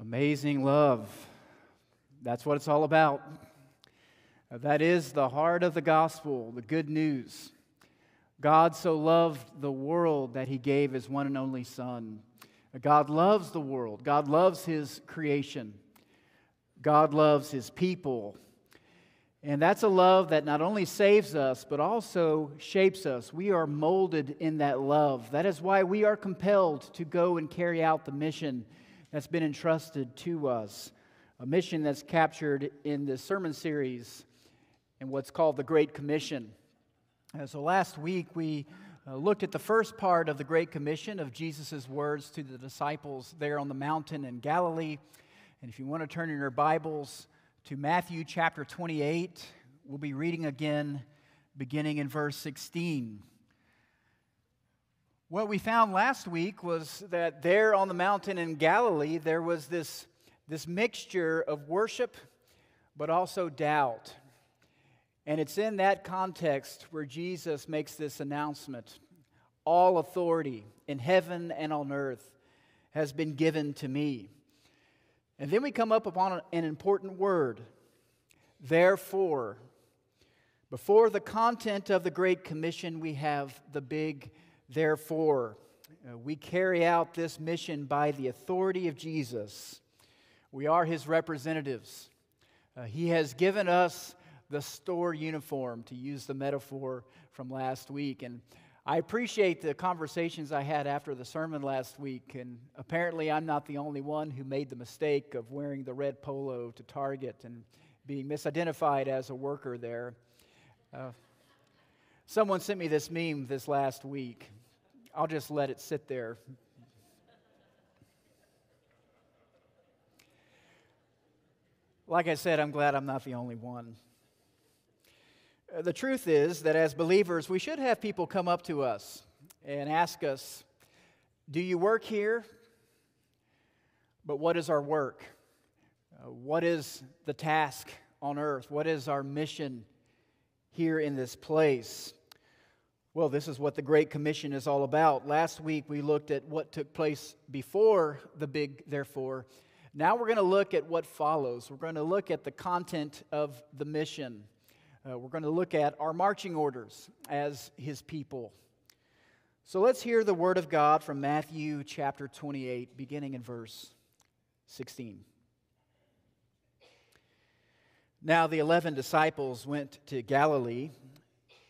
Amazing love. That's what it's all about. Uh, That is the heart of the gospel, the good news. God so loved the world that he gave his one and only Son. Uh, God loves the world, God loves his creation, God loves his people. And that's a love that not only saves us, but also shapes us. We are molded in that love. That is why we are compelled to go and carry out the mission that's been entrusted to us. A mission that's captured in this sermon series in what's called the Great Commission. Uh, so last week we uh, looked at the first part of the Great Commission of Jesus' words to the disciples there on the mountain in Galilee. And if you want to turn in your Bibles to Matthew chapter 28, we'll be reading again beginning in verse 16. What we found last week was that there on the mountain in Galilee, there was this, this mixture of worship, but also doubt. And it's in that context where Jesus makes this announcement All authority in heaven and on earth has been given to me. And then we come up upon an important word, therefore. Before the content of the Great Commission, we have the big therefore. Uh, we carry out this mission by the authority of Jesus. We are his representatives. Uh, he has given us the store uniform, to use the metaphor from last week. And I appreciate the conversations I had after the sermon last week. And apparently, I'm not the only one who made the mistake of wearing the red polo to Target and being misidentified as a worker there. Uh, someone sent me this meme this last week. I'll just let it sit there. Like I said, I'm glad I'm not the only one. The truth is that as believers, we should have people come up to us and ask us, Do you work here? But what is our work? Uh, what is the task on earth? What is our mission here in this place? Well, this is what the Great Commission is all about. Last week we looked at what took place before the big therefore. Now we're going to look at what follows. We're going to look at the content of the mission. Uh, we're going to look at our marching orders as his people. So let's hear the word of God from Matthew chapter 28, beginning in verse 16. Now the eleven disciples went to Galilee,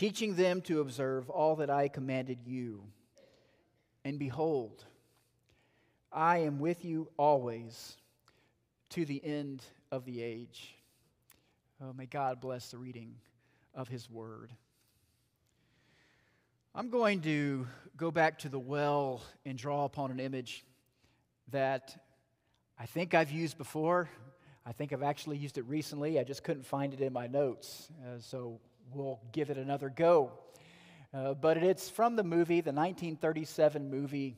teaching them to observe all that I commanded you. And behold, I am with you always to the end of the age. Oh, may God bless the reading of His Word. I'm going to go back to the well and draw upon an image that I think I've used before. I think I've actually used it recently. I just couldn't find it in my notes. Uh, so we'll give it another go. Uh, but it's from the movie, the 1937 movie,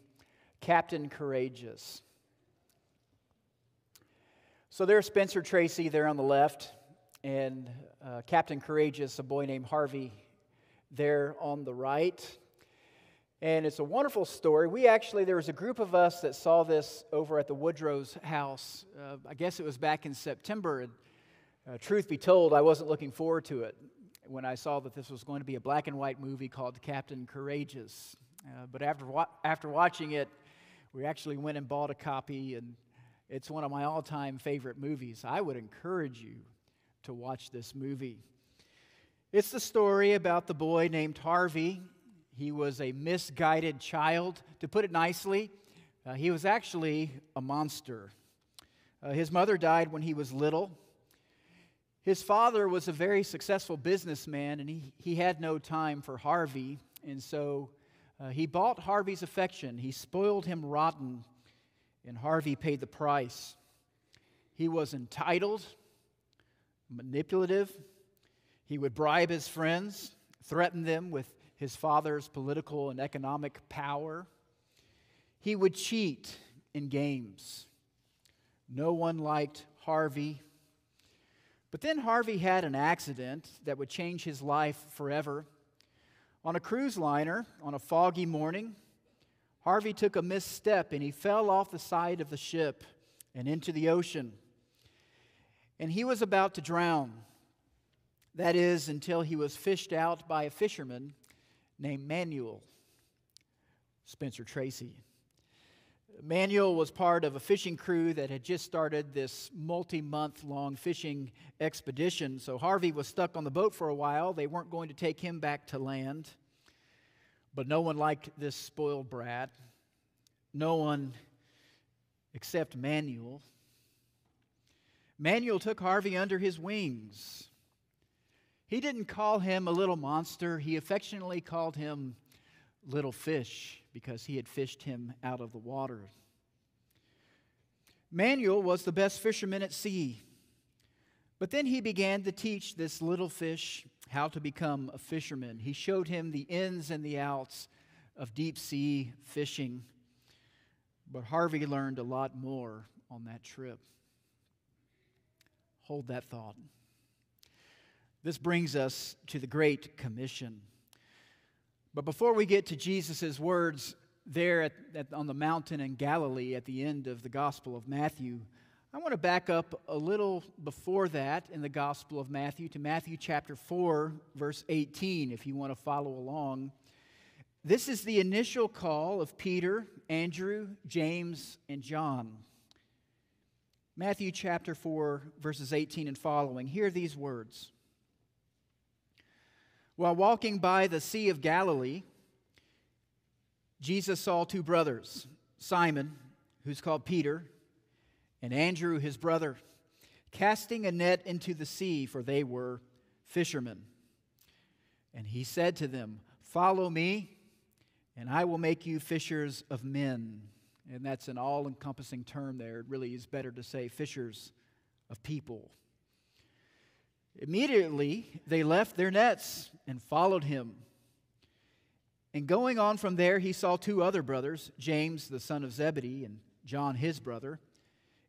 Captain Courageous. So there's Spencer Tracy there on the left and uh, Captain Courageous, a boy named Harvey, there on the right. And it's a wonderful story. We actually, there was a group of us that saw this over at the Woodrow's house. Uh, I guess it was back in September. And uh, truth be told, I wasn't looking forward to it when I saw that this was going to be a black and white movie called Captain Courageous. Uh, but after, wa- after watching it, we actually went and bought a copy, and it's one of my all time favorite movies. I would encourage you to watch this movie. It's the story about the boy named Harvey. He was a misguided child, to put it nicely. Uh, he was actually a monster. Uh, his mother died when he was little. His father was a very successful businessman, and he, he had no time for Harvey. And so uh, he bought Harvey's affection. He spoiled him rotten, and Harvey paid the price. He was entitled, manipulative. He would bribe his friends, threaten them with his father's political and economic power. He would cheat in games. No one liked Harvey. But then Harvey had an accident that would change his life forever. On a cruise liner, on a foggy morning, Harvey took a misstep and he fell off the side of the ship and into the ocean. And he was about to drown. That is, until he was fished out by a fisherman named Manuel Spencer Tracy. Manuel was part of a fishing crew that had just started this multi month long fishing expedition. So Harvey was stuck on the boat for a while. They weren't going to take him back to land. But no one liked this spoiled brat. No one except Manuel. Manuel took Harvey under his wings. He didn't call him a little monster, he affectionately called him little fish because he had fished him out of the water. Manuel was the best fisherman at sea. But then he began to teach this little fish how to become a fisherman. He showed him the ins and the outs of deep sea fishing. But Harvey learned a lot more on that trip. Hold that thought. This brings us to the Great Commission. But before we get to Jesus' words there at, at, on the mountain in Galilee at the end of the Gospel of Matthew, I want to back up a little before that in the Gospel of Matthew to Matthew chapter 4, verse 18, if you want to follow along. This is the initial call of Peter, Andrew, James, and John. Matthew chapter 4, verses 18 and following. Hear these words. While walking by the Sea of Galilee, Jesus saw two brothers, Simon, who's called Peter, and Andrew, his brother, casting a net into the sea, for they were fishermen. And he said to them, Follow me, and I will make you fishers of men. And that's an all encompassing term there. It really is better to say fishers of people. Immediately, they left their nets and followed him. And going on from there, he saw two other brothers, James, the son of Zebedee, and John, his brother,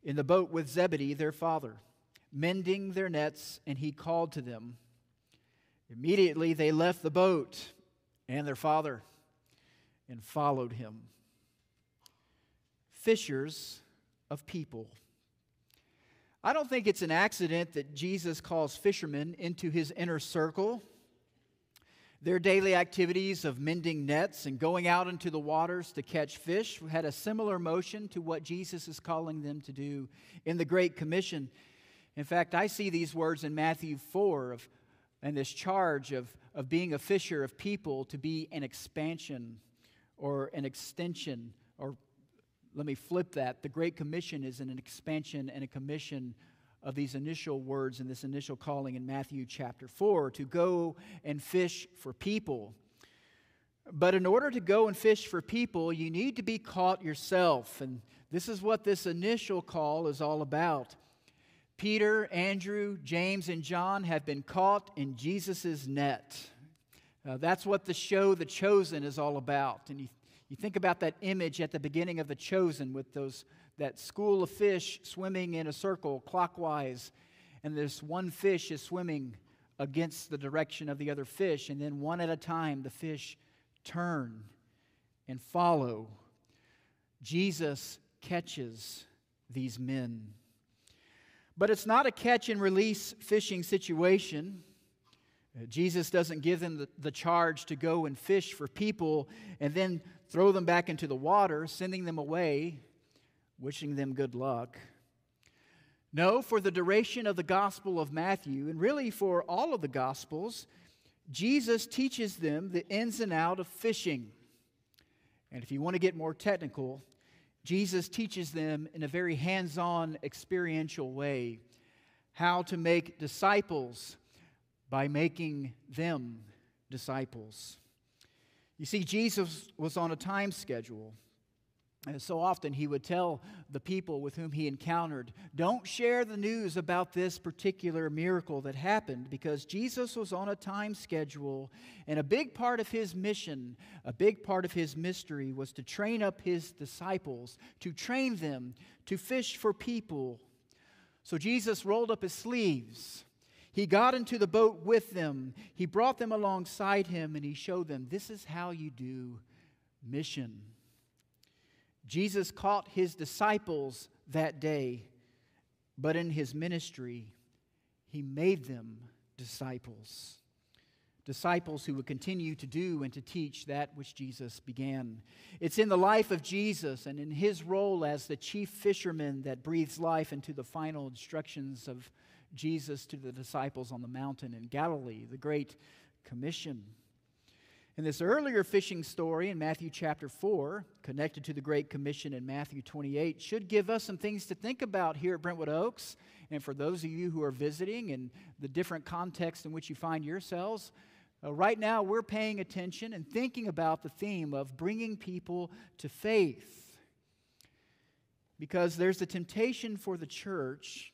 in the boat with Zebedee, their father, mending their nets, and he called to them. Immediately, they left the boat and their father and followed him. Fishers of people. I don't think it's an accident that Jesus calls fishermen into his inner circle. Their daily activities of mending nets and going out into the waters to catch fish had a similar motion to what Jesus is calling them to do in the Great Commission. In fact, I see these words in Matthew 4 of, and this charge of, of being a fisher of people to be an expansion or an extension or let me flip that. The Great Commission is an expansion and a commission of these initial words and this initial calling in Matthew chapter 4 to go and fish for people. But in order to go and fish for people, you need to be caught yourself. And this is what this initial call is all about. Peter, Andrew, James, and John have been caught in Jesus' net. Uh, that's what the show The Chosen is all about. And you you think about that image at the beginning of The Chosen with those, that school of fish swimming in a circle clockwise, and this one fish is swimming against the direction of the other fish, and then one at a time the fish turn and follow. Jesus catches these men. But it's not a catch and release fishing situation. Jesus doesn't give them the, the, charge to go and fish for people and then throw them back into the water, sending them away, wishing them good luck. No, for the duration of the Gospel of Matthew, and really for all of the Gospels, Jesus teaches them the ins and out of fishing. And if you want to get more technical, Jesus teaches them in a very hands on, experiential way how to make disciples by making them disciples. You see, Jesus was on a time schedule. And so often he would tell the people with whom he encountered, Don't share the news about this particular miracle that happened because Jesus was on a time schedule. And a big part of his mission, a big part of his mystery was to train up his disciples, to train them to fish for people. So Jesus rolled up his sleeves. He got into the boat with them. He brought them alongside him and he showed them this is how you do mission. Jesus caught his disciples that day, but in his ministry, he made them disciples. Disciples who would continue to do and to teach that which Jesus began. It's in the life of Jesus and in his role as the chief fisherman that breathes life into the final instructions of Jesus to the disciples on the mountain in Galilee, the Great Commission. In this earlier fishing story in Matthew chapter 4, connected to the Great Commission in Matthew 28, should give us some things to think about here at Brentwood Oaks. And for those of you who are visiting and the different contexts in which you find yourselves, uh, right now we're paying attention and thinking about the theme of bringing people to faith. Because there's a temptation for the church,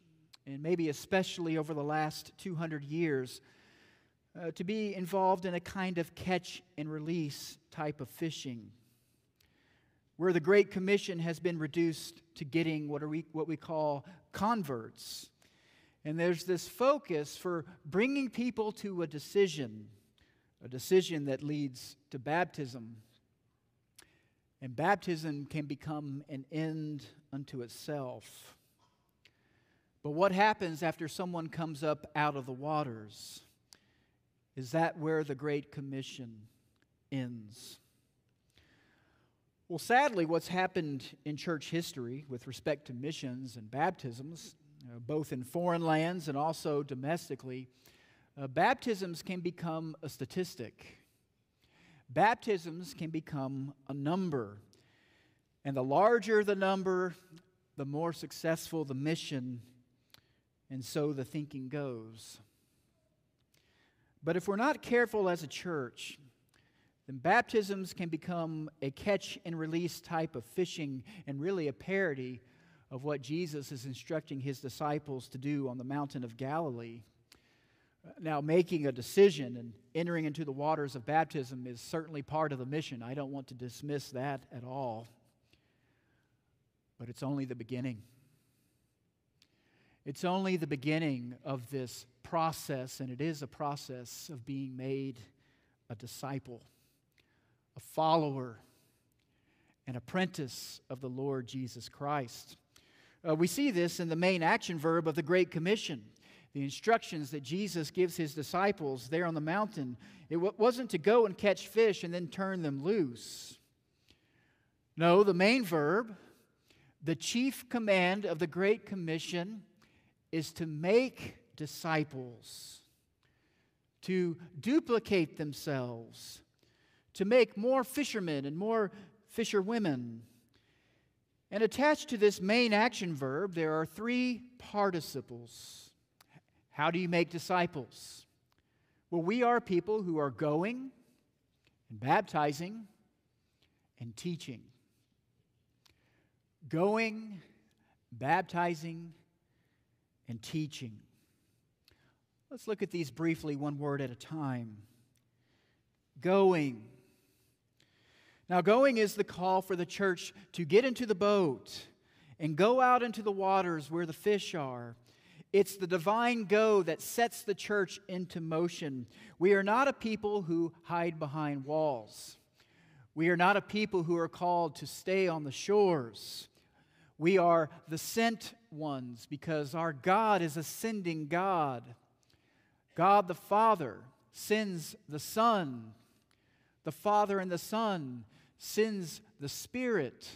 and maybe especially over the last 200 years, uh, to be involved in a kind of catch and release type of fishing, where the Great Commission has been reduced to getting what, we, what we call converts. And there's this focus for bringing people to a decision, a decision that leads to baptism. And baptism can become an end unto itself. But what happens after someone comes up out of the waters? Is that where the Great Commission ends? Well, sadly, what's happened in church history with respect to missions and baptisms, uh, both in foreign lands and also domestically, uh, baptisms can become a statistic. Baptisms can become a number. And the larger the number, the more successful the mission, and so the thinking goes. But if we're not careful as a church, then baptisms can become a catch and release type of fishing and really a parody of what Jesus is instructing his disciples to do on the mountain of Galilee. Uh, now, making a decision and entering into the waters of baptism is certainly part of the mission. I don't want to dismiss that at all. But it's only the beginning. It's only the beginning of this process, and it is a process of being made a disciple, a follower, an apprentice of the Lord Jesus Christ. Uh, we see this in the main action verb of the Great Commission. The instructions that Jesus gives his disciples there on the mountain, it w- wasn't to go and catch fish and then turn them loose. No, the main verb, the chief command of the Great Commission, is to make disciples, to duplicate themselves, to make more fishermen and more fisherwomen. And attached to this main action verb, there are three participles. How do you make disciples? Well, we are people who are going and baptizing and teaching. Going, baptizing, and teaching. Let's look at these briefly, one word at a time. Going. Now, going is the call for the church to get into the boat and go out into the waters where the fish are. It's the divine go that sets the church into motion. We are not a people who hide behind walls. We are not a people who are called to stay on the shores. We are the sent ones because our God is a sending God. God the Father sends the Son. The Father and the Son sends the Spirit.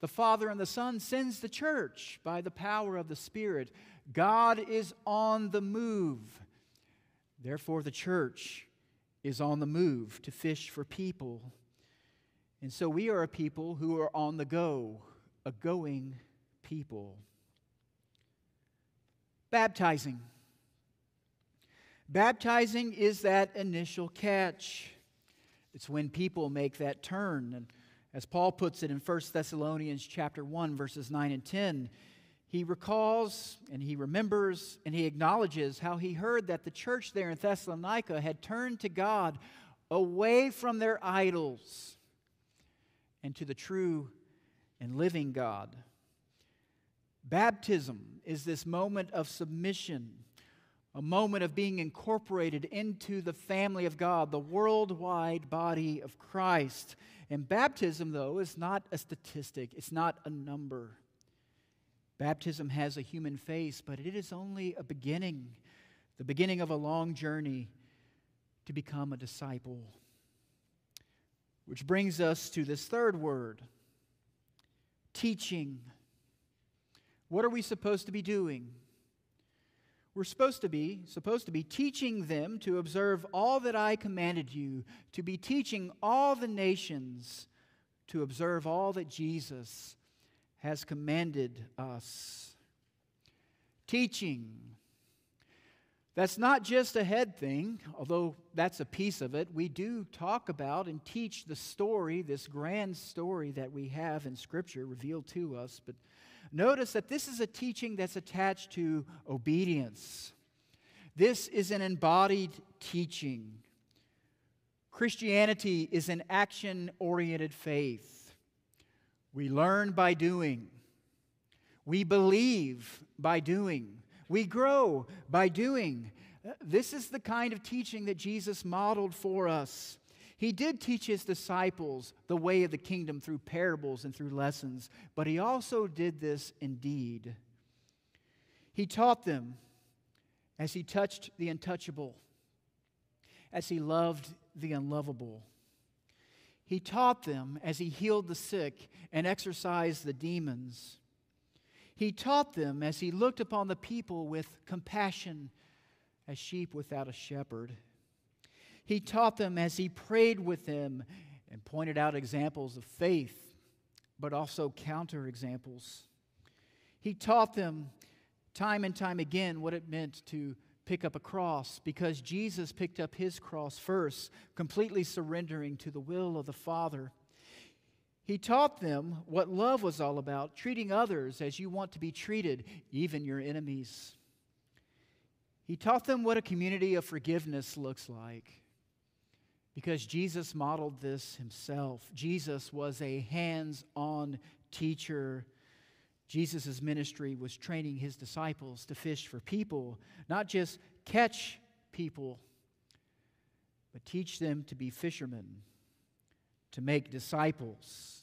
The Father and the Son sends the church by the power of the Spirit. God is on the move. Therefore, the church is on the move to fish for people. And so we are a people who are on the go a going people. Baptizing. Baptizing is that initial catch. It's when people make that turn. And As Paul puts it in 1 Thessalonians chapter 1 verses 9 and 10, he recalls and he remembers and he acknowledges how he heard that the church there in Thessalonica had turned to God away from their idols and to the true and living God. Baptism is this moment of submission, a moment of being incorporated into the family of God, the worldwide body of Christ. And baptism, though, is not a statistic, it's not a number. Baptism has a human face, but it is only a beginning, the beginning of a long journey to become a disciple. Which brings us to this third word teaching. What are we supposed to be doing? We're supposed to be supposed to be teaching them to observe all that I commanded you, to be teaching all the nations to observe all that Jesus has commanded us. Teaching. That's not just a head thing, although that's a piece of it. We do talk about and teach the story, this grand story that we have in Scripture revealed to us, but Notice that this is a teaching that's attached to obedience. This is an embodied teaching. Christianity is an action oriented faith. We learn by doing, we believe by doing, we grow by doing. This is the kind of teaching that Jesus modeled for us. He did teach his disciples the way of the kingdom through parables and through lessons, but he also did this in deed. He taught them as he touched the untouchable, as he loved the unlovable. He taught them as he healed the sick and exorcised the demons. He taught them as he looked upon the people with compassion as sheep without a shepherd. He taught them as he prayed with them and pointed out examples of faith, but also counter examples. He taught them time and time again what it meant to pick up a cross because Jesus picked up his cross first, completely surrendering to the will of the Father. He taught them what love was all about, treating others as you want to be treated, even your enemies. He taught them what a community of forgiveness looks like because Jesus modeled this himself. Jesus was a hands on teacher. Jesus' ministry was training his disciples to fish for people, not just catch people, but teach them to be fishermen, to make disciples,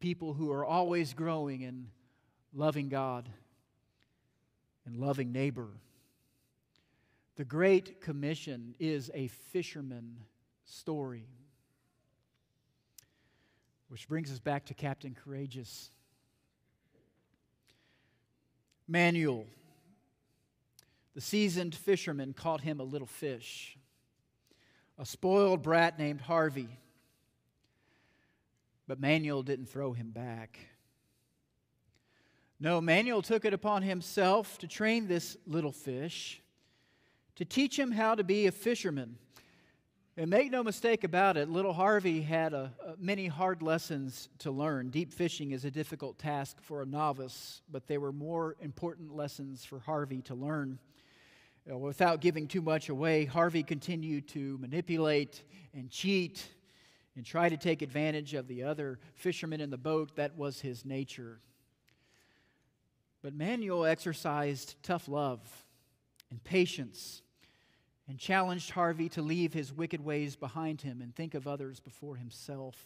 people who are always growing in loving God and loving neighbor. The Great Commission is a fisherman story. Which brings us back to Captain Courageous. Manuel, the seasoned fisherman, caught him a little fish, a spoiled brat named Harvey. But Manuel didn't throw him back. No, Manuel took it upon himself to train this little fish, to teach him how to be a fisherman and make no mistake about it, little Harvey had a, a, many hard lessons to learn. Deep fishing is a difficult task for a novice, but there were more important lessons for Harvey to learn. Uh, without giving too much away, Harvey continued to manipulate and cheat and try to take advantage of the other fishermen in the boat. That was his nature. But Manuel exercised tough love and patience and challenged Harvey to leave his wicked ways behind him and think of others before himself.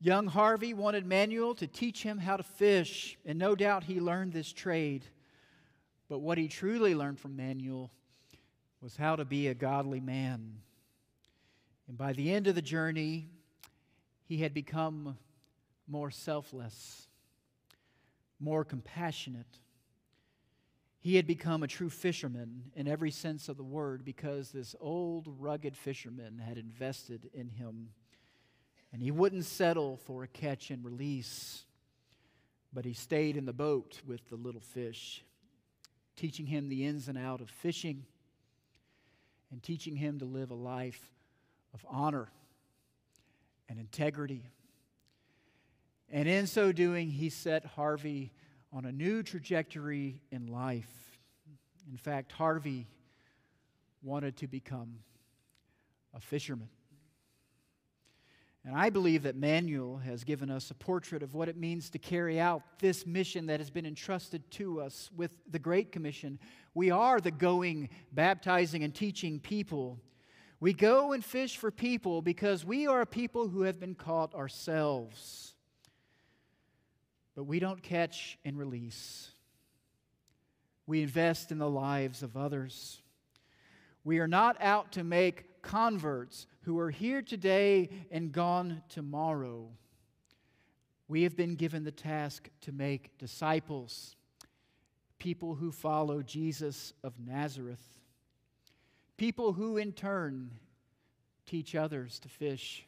Young Harvey wanted Manuel to teach him how to fish, and no doubt he learned this trade. But what he truly learned from Manuel was how to be a godly man. And by the end of the journey, he had become more selfless, more compassionate, he had become a true fisherman in every sense of the word because this old, rugged fisherman had invested in him. And he wouldn't settle for a catch and release, but he stayed in the boat with the little fish, teaching him the ins and out of fishing and teaching him to live a life of honor and integrity. And in so doing, he set Harvey on a new trajectory in life. In fact, Harvey wanted to become a fisherman. And I believe that Manuel has given us a portrait of what it means to carry out this mission that has been entrusted to us with the Great Commission. We are the going, baptizing, and teaching people. We go and fish for people because we are a people who have been caught ourselves. But we don't catch and release, we invest in the lives of others. We are not out to make converts who are here today and gone tomorrow. We have been given the task to make disciples, people who follow Jesus of Nazareth, people who in turn teach others to fish,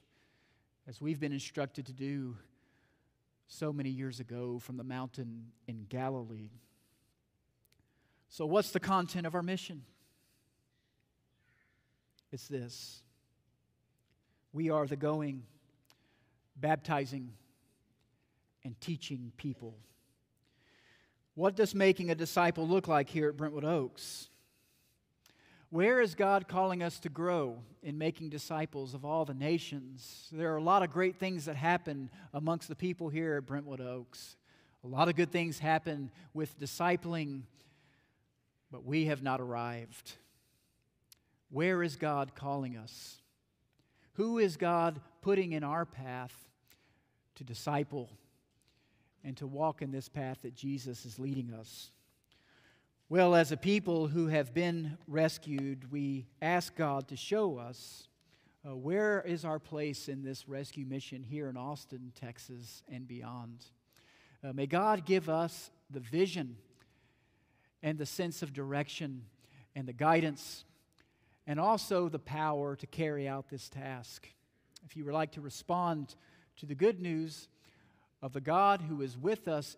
as we've been instructed to do so many years ago from the mountain in Galilee. So, what's the content of our mission? It's this we are the going, baptizing, and teaching people. What does making a disciple look like here at Brentwood Oaks? Where is God calling us to grow in making disciples of all the nations? There are a lot of great things that happen amongst the people here at Brentwood Oaks. A lot of good things happen with discipling, but we have not arrived. Where is God calling us? Who is God putting in our path to disciple and to walk in this path that Jesus is leading us? Well, as a people who have been rescued, we ask God to show us uh, where is our place in this rescue mission here in Austin, Texas, and beyond. Uh, may God give us the vision and the sense of direction and the guidance and also the power to carry out this task. If you would like to respond to the good news of the God who is with us